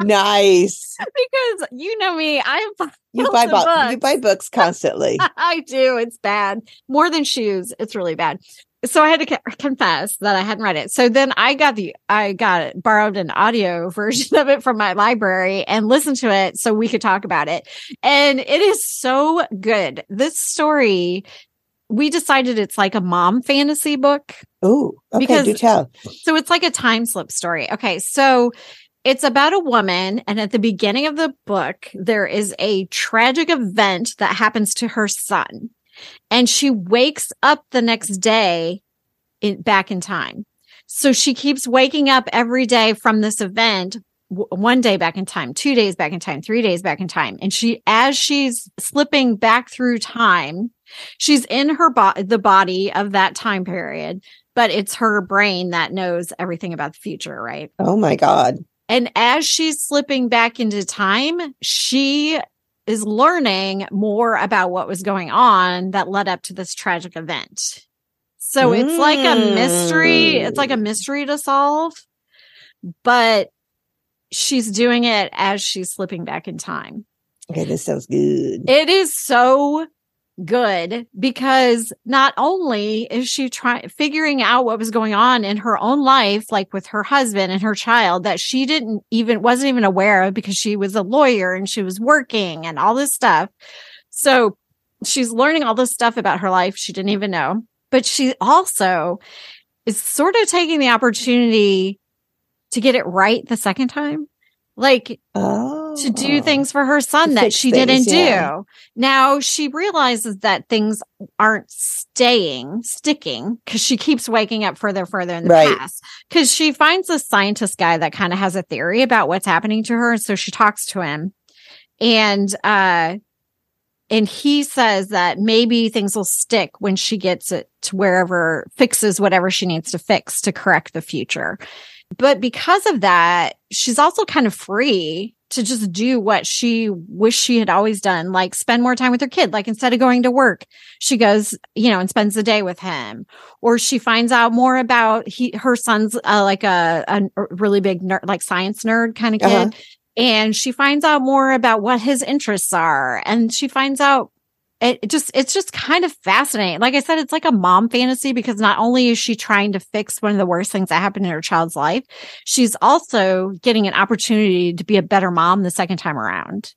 Nice. because you know me. I You buy bo- you books. buy books constantly. I do. It's bad. More than shoes. It's really bad. So I had to co- confess that I hadn't read it. So then I got the, I got it, borrowed an audio version of it from my library and listened to it so we could talk about it. And it is so good. This story, we decided it's like a mom fantasy book. Oh, okay, Because- do tell. So it's like a time slip story. Okay. So it's about a woman. And at the beginning of the book, there is a tragic event that happens to her son. And she wakes up the next day in, back in time. So she keeps waking up every day from this event. w- One day back in time, two days back in time, three days back in time. And she, as she's slipping back through time, she's in her body, the body of that time period but it's her brain that knows everything about the future, right? Oh my God. And as she's slipping back into time, she is learning more about what was going on that led up to this tragic event. So it's like a mystery. It's like a mm. mystery to solve, but she's doing it as she's slipping back in time. Okay, this sounds good. It is so good because not only is she trying figuring out what was going on in her own life like with her husband and her child that she didn't even wasn't even aware of because she was a lawyer and she was working and all this stuff. So she's learning all this stuff about her life she didn't even know but she also is sort of taking the opportunity to get it right the second time. Like Oh, to do things for her son that she things, didn't yeah. do. Now she realizes that things aren't staying, sticking, because she keeps waking up further, further in the Right. past. Because she finds a scientist guy that kind of has a theory about what's happening to her. And so she talks to him. And uh and he says that maybe things will stick when she gets it to wherever fixes whatever she needs to fix to correct the future. But because of that, she's also kind of free to just do what she wished she had always done, like spend more time with her kid. Like instead of going to work, she goes, you know, and spends the day with him. Or she finds out more about he, her son's uh, like a, a really big nerd, like science nerd kind of kid. Uh-huh. And she finds out more about what his interests are. And she finds out it it just it's just kind of fascinating. Like I said, it's like a mom fantasy because not only is she trying to fix one of the worst things that happened in her child's life, she's also getting an opportunity to be a better mom the second time around.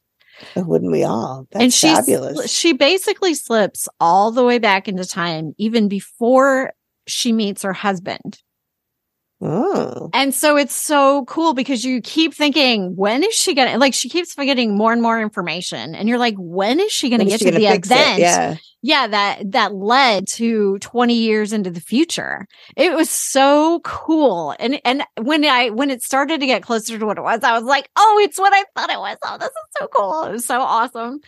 Oh, wouldn't we all? That's and she fabulous. she basically slips all the way back into time even before she meets her husband. Oh. And so it's so cool because you keep thinking, when is she gonna like she keeps getting more and more information. And you're like, when is she gonna When is get to the event? Yeah. Yeah that that led to 20 years into the future. It was so cool. And and when i when it started to get closer to what it was i was like oh it's what i thought it was. Oh this is so cool. It was so awesome.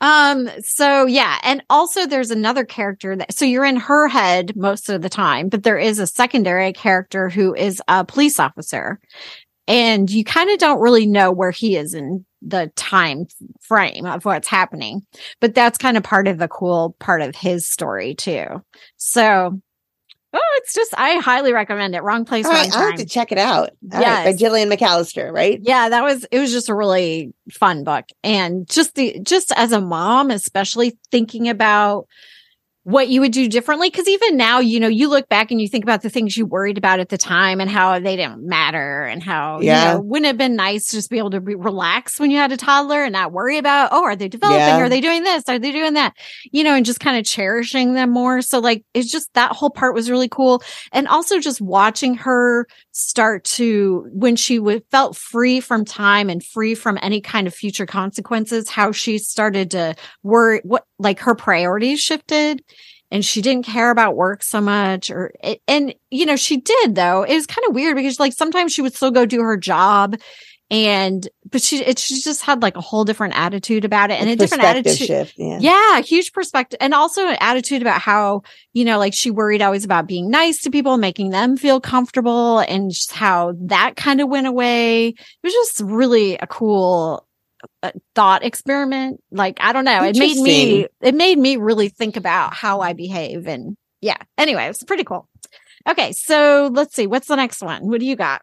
Um so yeah. And also there's another character that so you're in her head most of the time but there is a secondary character who is a police officer and you kind of don't really know where he is in the time frame of what's happening but that's kind of part of the cool part of his story too so oh it's just i highly recommend it wrong place All wrong right, I have to check it out. All right, by Yes. Gillian McAllister, right? yeah that was it was just a really fun book and just the just as a mom especially thinking about what you would do differently? Because even now you know you look back and you think about the things you worried about at the time and how they didn't matter and how Yeah. you know wouldn't it have been nice to just be able to be, relax when you had a toddler and not worry about oh are they developing? Yeah. are they doing this? Are they doing that? You know and just kind of cherishing them more. So like it's just that whole part was really cool. And also just watching her start to when she w- felt free from time and free from any kind of future consequences how she started to worry what like her priorities shifted and she didn't care about work so much or and you know she did though. It was kind of weird because like sometimes she would still go do her job and but she it, she just had like a whole different attitude about it and a different attitude shift. Yeah. yeah, huge perspective. And also an attitude about how, you know, like she worried always about being nice to people, making them feel comfortable, and just how that kind of went away. It was just really a cool uh, thought experiment. Like, I don't know. It made me, it made me really think about how I behave. And yeah, anyway, it's pretty cool. Okay. So let's see. What's the next one? What do you got?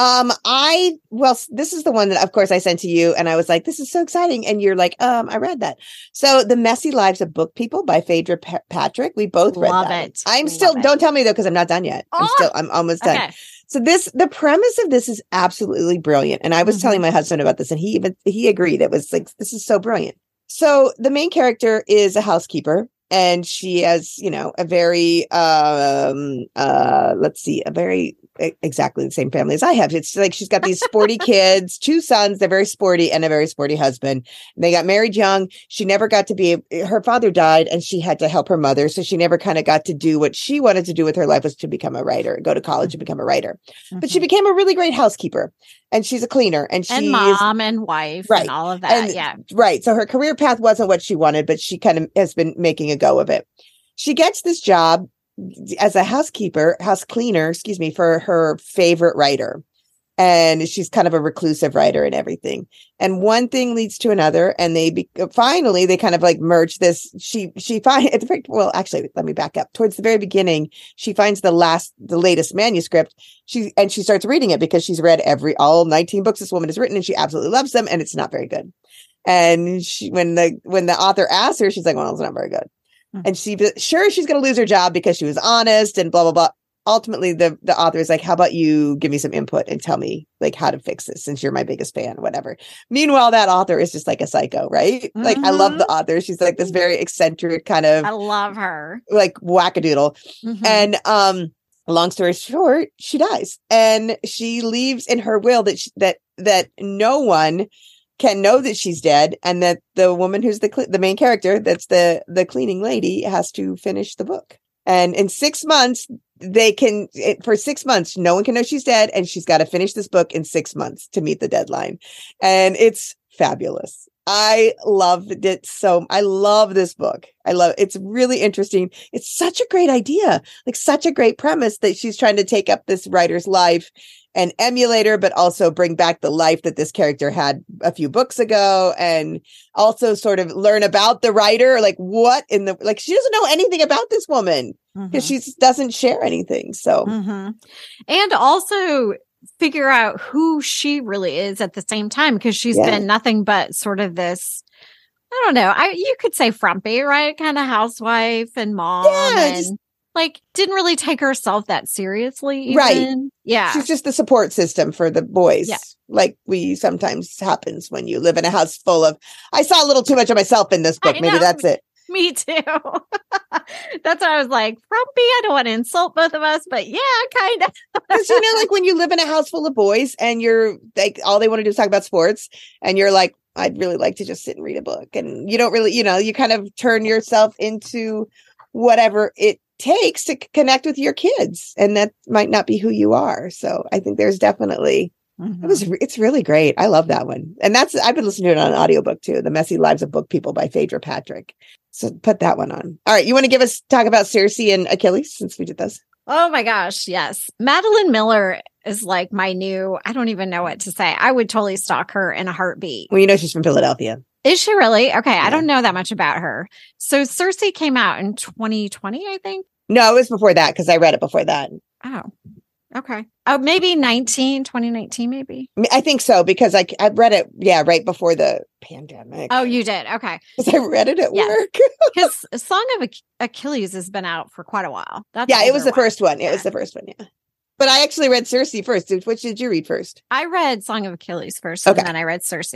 Um, I well, this is the one that, of course, I sent to you, and I was like, "This is so exciting!" And you're like, "Um, I read that." So, "The Messy Lives of Book People" by Phaedra Pa- Patrick. We both read Love that. it. I'm Love still. it. Don't tell me though, because I'm not done yet. I'm Oh! still. I'm almost done. Okay. So this, the premise of this is absolutely brilliant. And I was Mhm. telling my husband about this, and he even he agreed. It was like this is so brilliant. So the main character is a housekeeper, and she has, you know, a very um uh let's see, a very exactly the same family as I have. It's like she's got these sporty kids, two sons, they're very sporty, and a very sporty husband. They got married young. She never got to be her father died, and she had to help her mother, so she never kind of got to do what she wanted to do with her life was to become a writer, go to college and become a writer but she Mhm. became a really great housekeeper and she's a cleaner and she's and mom and wife Right. and all of that. And- yeah. right so her career path wasn't what she wanted but she kind of has been making a go of it she gets this job as a housekeeper house cleaner excuse me for her favorite writer. And she's kind of a reclusive writer and everything. And one thing leads to another and they be, finally they kind of like merge this. She she find at the very well actually let me back up. Towards the very beginning she finds the last the latest manuscript. She and she starts reading it because she's read every all 19 books this woman has written and she absolutely loves them and it's not very good. And she when the when the author asks her she's like well it's not very good. And she sure she's going to lose her job because she was honest and blah blah blah. Ultimately the the author is like how about you give me some input and tell me like how to fix this since you're my biggest fan whatever. Meanwhile that author is just like a psycho right? Like i love the author. She's like this very eccentric kind of I love her. like wackadoodle. Mhm. and um long story short she dies. And she leaves in her will that she, that that no one can know that she's dead and that the woman who's the cle the main character that's the the cleaning lady has to finish the book. And in 6 months they can it, for 6 months no one can know she's dead and she's got to finish this book in 6 months to meet the deadline. And it's fabulous I loved it so I love this book. I love it's really interesting. It's such a great idea. Like such a great premise that she's trying to take up this writer's life and emulate her, but also bring back the life that this character had a few books ago and also sort of learn about the writer. Like what in the like she doesn't know anything about this woman because Mhm. she doesn't share anything. So Mhm. And also figure out who she really is at the same time because she's Yeah. been nothing but sort of this. I don't know. I you could say frumpy, right? Kind of housewife and mom, Yeah, and just- like didn't really take herself that seriously. Right. Yeah. she's just the support system for the boys. Yeah. Like we sometimes happens when you live in a house full of I saw a little too much of myself in this book. Maybe that's it. Me too. That's why I was like, frumpy. I don't want to insult both of us, but yeah, kind of. Because you know, like when you live in a house full of boys and you're like, all they want to do is talk about sports, and you're like, I'd really like to just sit and read a book, and you don't really, you know, you kind of turn yourself into whatever it takes to connect with your kids, and that might not be who you are. So I think there's definitely Mm-hmm. It was it's really great. I love that one. And that's I've been listening to it on an audiobook too, The Messy Lives of Book People by Phaedra Patrick. So put that one on. All right. You want to give us talk about Circe and Achilles since we did this? Oh my gosh, yes. Madeline Miller is like my new, I don't even know what to say. I would totally stalk her in a heartbeat. Well, you know she's from Philadelphia. Is she really? Okay, yeah. I don't know that much about her. So Circe came out in 2020, I think. No, it was before that because I read it before that. Oh. Okay. Oh, maybe 19, 2019, maybe. I think so because I I read it, yeah, right before the pandemic. Oh, you did? Okay. Because I read it at work. Because Song of Achilles has been out for quite a while. That's yeah, it was the one. first one. It was the first one. Yeah. But I actually read Circe first. Which did you read first? I read Song of Achilles first, okay. and then I read Circe.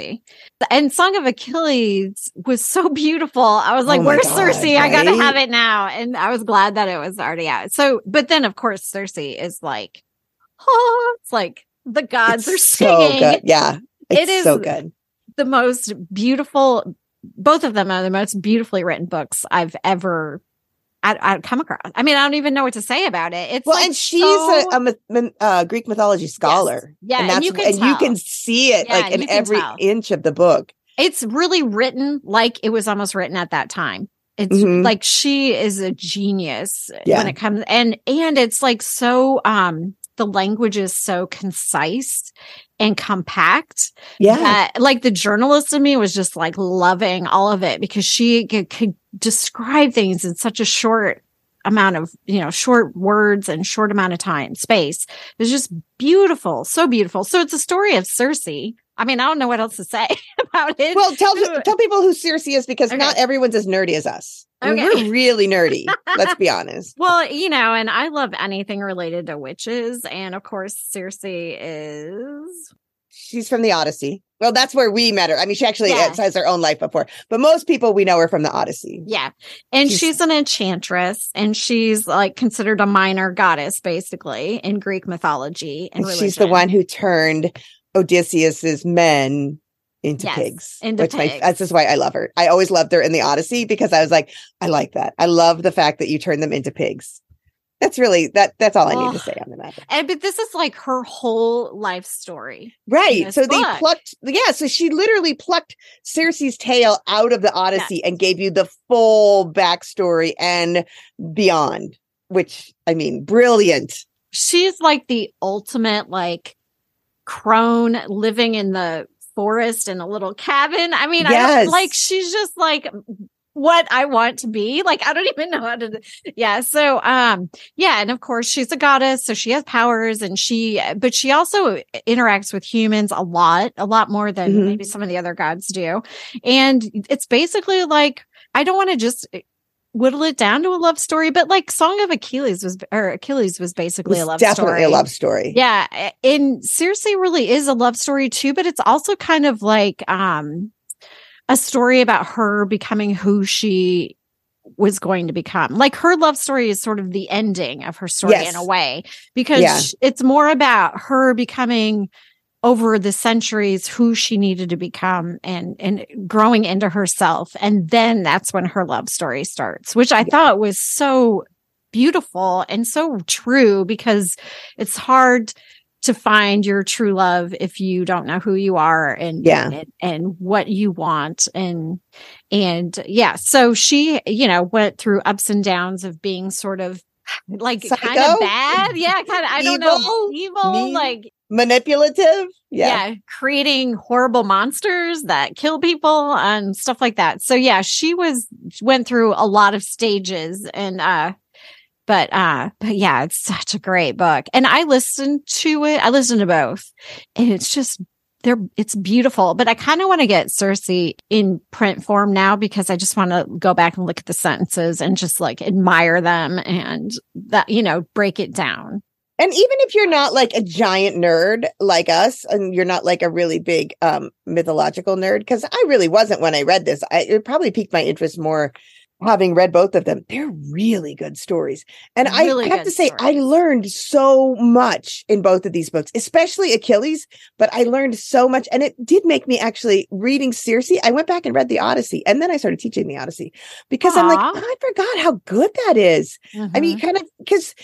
And Song of Achilles was so beautiful. I was oh like, oh "Where's God, Circe? Right? I gotta have it now." And I was glad that it was already out. So, but then of course, Circe is like, oh, it's like the gods it's are singing. So. Yeah, it is so good. The most beautiful. Both of them are the most beautifully written books I've ever I, I come across. I mean, I don't even know what to say about it. It's well, like and she's so... a, a, a, Greek mythology scholar. Yes. Yeah, and, and you can and you can see it yeah, like in every tell. inch of the book. It's really written like it was almost written at that time. It's mm-hmm. like she is a genius yeah. when it comes and and it's like so um the language is so concise and compact. Yeah. That, like the journalist in me was just like loving all of it because she could, could describe things in such a short amount of you know short words and short amount of time space. It's just beautiful so beautiful. So it's a story of circe. I mean i don't know what else to say about it. Well tell tell people who circe is because okay. not everyone's as nerdy as us. Okay. we're really nerdy let's be honest. Well you know and i love anything related to witches and of course circe is she's from the Odyssey. Well, that's where we met her. I mean, she actually yeah. has her own life before, but most people we know her from the Odyssey. Yeah. And she's, she's, an enchantress and she's like considered a minor goddess, basically, in Greek mythology. And, and she's the one who turned Odysseus's men into yes, pigs. Into which pigs. I, that's just why I love her. I always loved her in the Odyssey because I was like, I like that. I love the fact that you turn them into pigs that's really that that's all I need to say on the matter. And but this is like her whole life story. Right. So book. they plucked yeah, so she literally plucked Circe's tail out of the Odyssey yes. and gave you the full backstory and beyond, which I mean, brilliant. She's like the ultimate like crone living in the forest in a little cabin. I mean, yes. I like she's just like what I want to be. Like I don't even know how to yeah. So um yeah, and of course she's a goddess, so she has powers and she but she also interacts with humans a lot, a lot more than mm-hmm. maybe some of the other gods do. And it's basically like I don't want to just whittle it down to a love story, but like Song of Achilles was or Achilles was basically was a love definitely story. Definitely a love story. Yeah. And Circe really is a love story too, but it's also kind of like um a story about her becoming who she was going to become. Like her love story is sort of the ending of her story yes. in a way, because yeah. it's more about her becoming over the centuries who she needed to become and and growing into herself and then that's when her love story starts which i yeah. thought was so beautiful and so true because it's hard to find your true love if you don't know who you are and yeah. and, and, what you want and and yeah. So she you know went through ups and downs of being sort of like kind of bad. Yeah kind of i don't know evil mean, like manipulative? Yeah. yeah creating horrible monsters that kill people and stuff like that. So yeah she was went through a lot of stages and uh but uh but yeah it's such a great book. And i listened to it. I listened to both. And it's just they're it's beautiful. But i kind of want to get Circe in print form now because i just want to go back and look at the sentences and just like admire them and that you know break it down. And even if you're not like a giant nerd like us and you're not like a really big um mythological nerd because i really wasn't when i read this. I, it probably piqued my interest more having read both of them, they're really good stories. And Really I have to say, I learned so much in both of these books, especially Achilles, but I learned so much. And it did make me actually reading Circe. I went back and read the Odyssey and then I started teaching the Odyssey because I'm like, "Oh, I forgot how good that is. I Mhm. mean, kind of because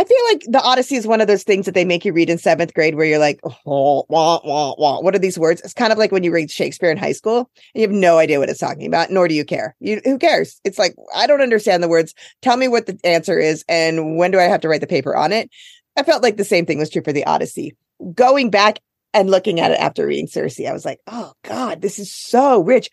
I feel like the Odyssey is one of those things that they make you read in seventh grade where you're like, oh, wah, wah, wah. what are these words? It's kind of like when you read Shakespeare in high school and you have no idea what it's talking about, nor do you care. You who cares? It's like, I don't understand the words. Tell me what the answer is and when do I have to write the paper on it? I felt like the same thing was true for the Odyssey. Going back and looking at it after reading Circe, I was like, oh God, this is so rich.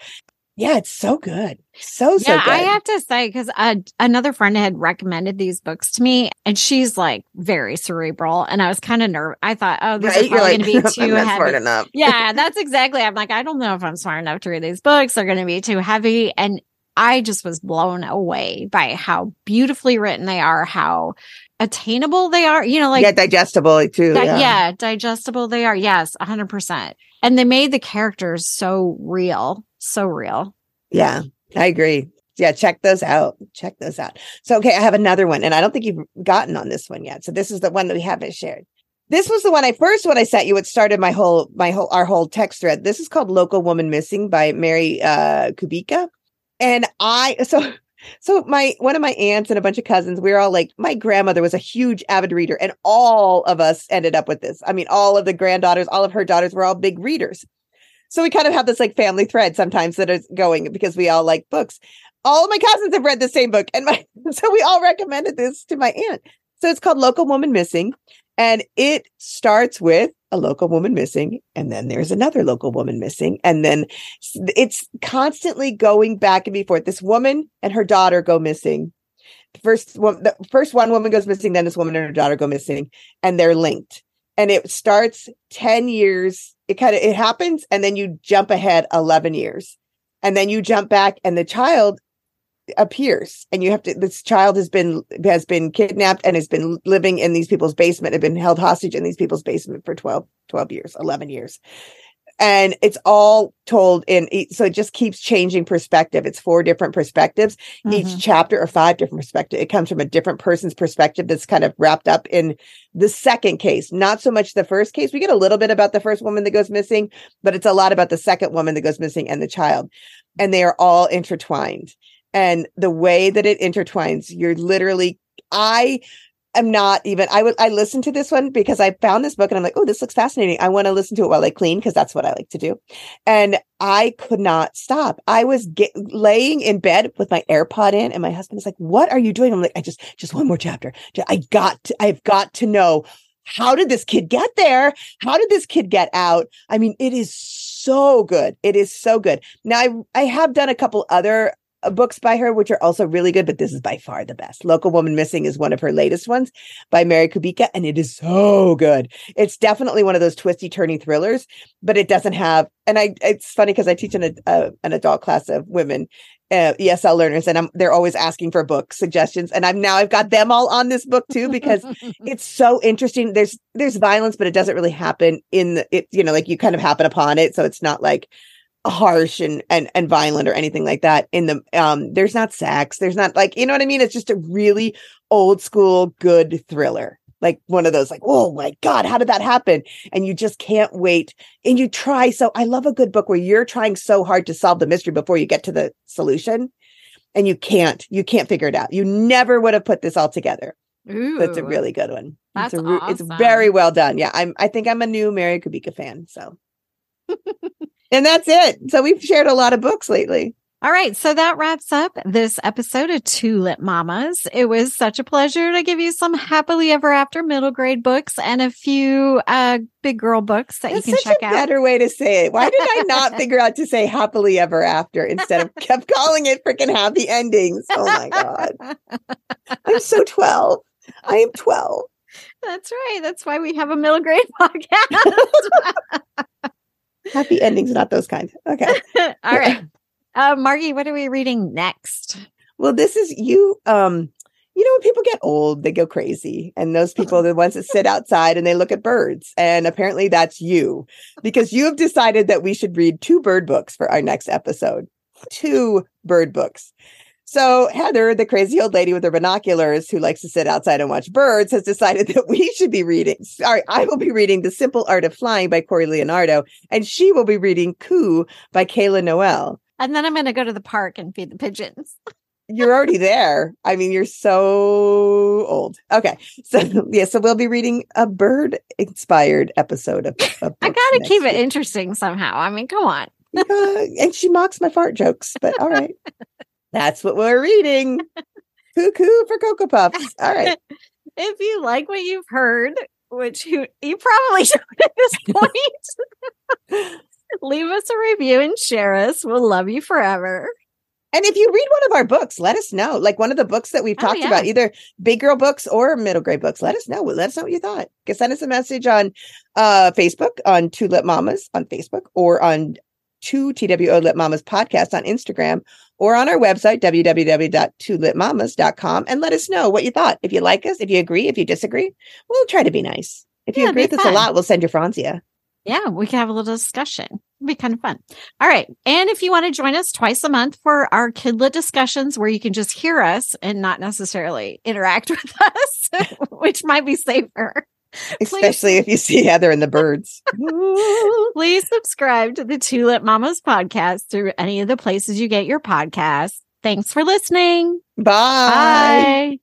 Yeah, it's so good. So, so yeah, good. I have to say because uh, another friend had recommended these books to me, and she's like very cerebral, and I was kind of nervous. I thought, oh, this right? probably like, going to be too heavy. yeah, that's exactly. I'm like, I don't know if I'm smart enough to read these books. They're going to be too heavy. And I just was blown away by how beautifully written they are, how attainable they are. You know, like, yeah, digestible too. di- yeah. yeah. digestible they are. Yes, 100%. And they made the characters so real, so real. Yeah, I agree. Yeah, check those out. Check those out. So, okay, I have another one, and I don't think you've gotten on this one yet. So, this is the one that we haven't shared. This was the one I first when I sent you. It started my whole my whole our whole text thread. This is called "Local Woman Missing" by Mary uh, Kubica, and I so so my one of my aunts and a bunch of cousins. We were all like, my grandmother was a huge avid reader, and all of us ended up with this. I mean, all of the granddaughters, all of her daughters were all big readers. So we kind of have this like family thread sometimes that is going because we all like books. All of my cousins have read the same book, and my so we all recommended this to my aunt. So it's called Local Woman Missing, and it starts with a local woman missing, and then there's another local woman missing, and then it's constantly going back and forth. This woman and her daughter go missing. First one, the first one woman goes missing, then this woman and her daughter go missing, and they're linked. And it starts 10 years. It kind of it happens, and then you jump ahead 11 years. And then you jump back, and the child appears and you have to this child has been has been kidnapped and has been living in these people's basement have been held hostage in these people's basement for 12 12 years 11 years and it's all told in so it just keeps changing perspective. It's four different perspectives. Each Mhm. chapter or five different perspective it comes from a different person's perspective that's kind of wrapped up in the second case. Not so much the first case. We get a little bit about the first woman that goes missing but it's a lot about the second woman that goes missing and the child. And they are all intertwined. And the way that it intertwines you're literally i am not even i would i listened to this one because i found this book and i'm like oh this looks fascinating. I want to listen to it while i clean because that's what i like to do. And i could not stop. I was get, laying in bed with my airpod in and my husband is like what are you doing? I'm like i just just one more chapter. I got to, i've got to know how did this kid get there? How did this kid get out? I mean it is so good. It is so good. Now i i have done a couple other books by her, which are also really good, but this is by far the best. Local Woman Missing is one of her latest ones by Mary Kubica, and it is so good. It's definitely one of those twisty, turny thrillers, but it doesn't have. And I, it's funny because I teach an uh, an adult class of women, uh, ESL learners, and I'm they're always asking for book suggestions, and I'm now I've got them all on this book too because it's so interesting. There's there's violence, but it doesn't really happen in the it. You know, like you kind of happen upon it, so it's not like harsh and and and violent or anything like that in the um there's not sex there's not like you know what i mean? It's just a really old school good thriller. Like one of those like oh my god how did that happen? And you just can't wait. And you try so i love a good book where you're trying so hard to solve the mystery before you get to the solution and you can't you can't figure it out. You never would have put this all together. Ooh, that's a really good one. That's it's, a, re- it's very well done. Yeah i'm i think i'm a new mary kubica fan so and that's it so we've shared a lot of books lately All right. So that wraps up this episode of Two Lip Mamas. It was such a pleasure to give you some happily ever after middle grade books and a few uh, big girl books that That's you can such check a out. better way to say it. Why did I not figure out to say happily ever after instead of kept calling it freaking happy endings? Oh my god. I'm so 12. I am 12. That's right. That's why we have a middle grade podcast. Happy endings, not those kind. Okay. All right. Uh, Margie, what are we reading next? Well, this is you um you know when people get old, they go crazy. And those people are the ones that sit outside and they look at birds. And apparently that's you because you have decided that we should read two bird books for our next episode. Two bird books. So Heather, the crazy old lady with her binoculars who likes to sit outside and watch birds, has decided that we should be reading. Sorry, I will be reading The Simple Art of Flying by Cory Leonardo, and she will be reading Coo by Kaela Noel. And then I'm going to go to the park and feed the pigeons. You're already there. I mean, you're so old. Okay. So, yeah, so we'll be reading a bird inspired episode of, of I got to keep it interesting somehow. I mean, come on. uh, and she mocks my fart jokes, but all right. That's what we're reading. Cuckoo for Cocoa Puffs. All right. if you like what you've heard, which you, you probably should at this point, leave us a review and share us. We'll love you forever. And if you read one of our books, let us know. Like one of the books that we've Oh, talked yeah. about, either big girl books or middle grade books, let us know. Let us know what you thought. You send us a message on uh, Facebook, on Two Lip Mamas on Facebook, or on Two TWO Lip Mamas podcast on Instagram, or on our website, www.twolipmamas.com, and let us know what you thought. If you like us, if you agree, if you disagree, we'll try to be nice. If you Yeah, agree with us a lot, we'll send you Franzia. Yeah, we can have a little discussion. It'd be kind of fun. All right. And if you want to join us twice a month for our kidlit discussions where you can just hear us and not necessarily interact with us, which might be safer. Especially if you see Heather and the birds. Please subscribe to the Two Lip Mamas podcast through any of the places you get your podcasts. Thanks for listening. Bye. Bye.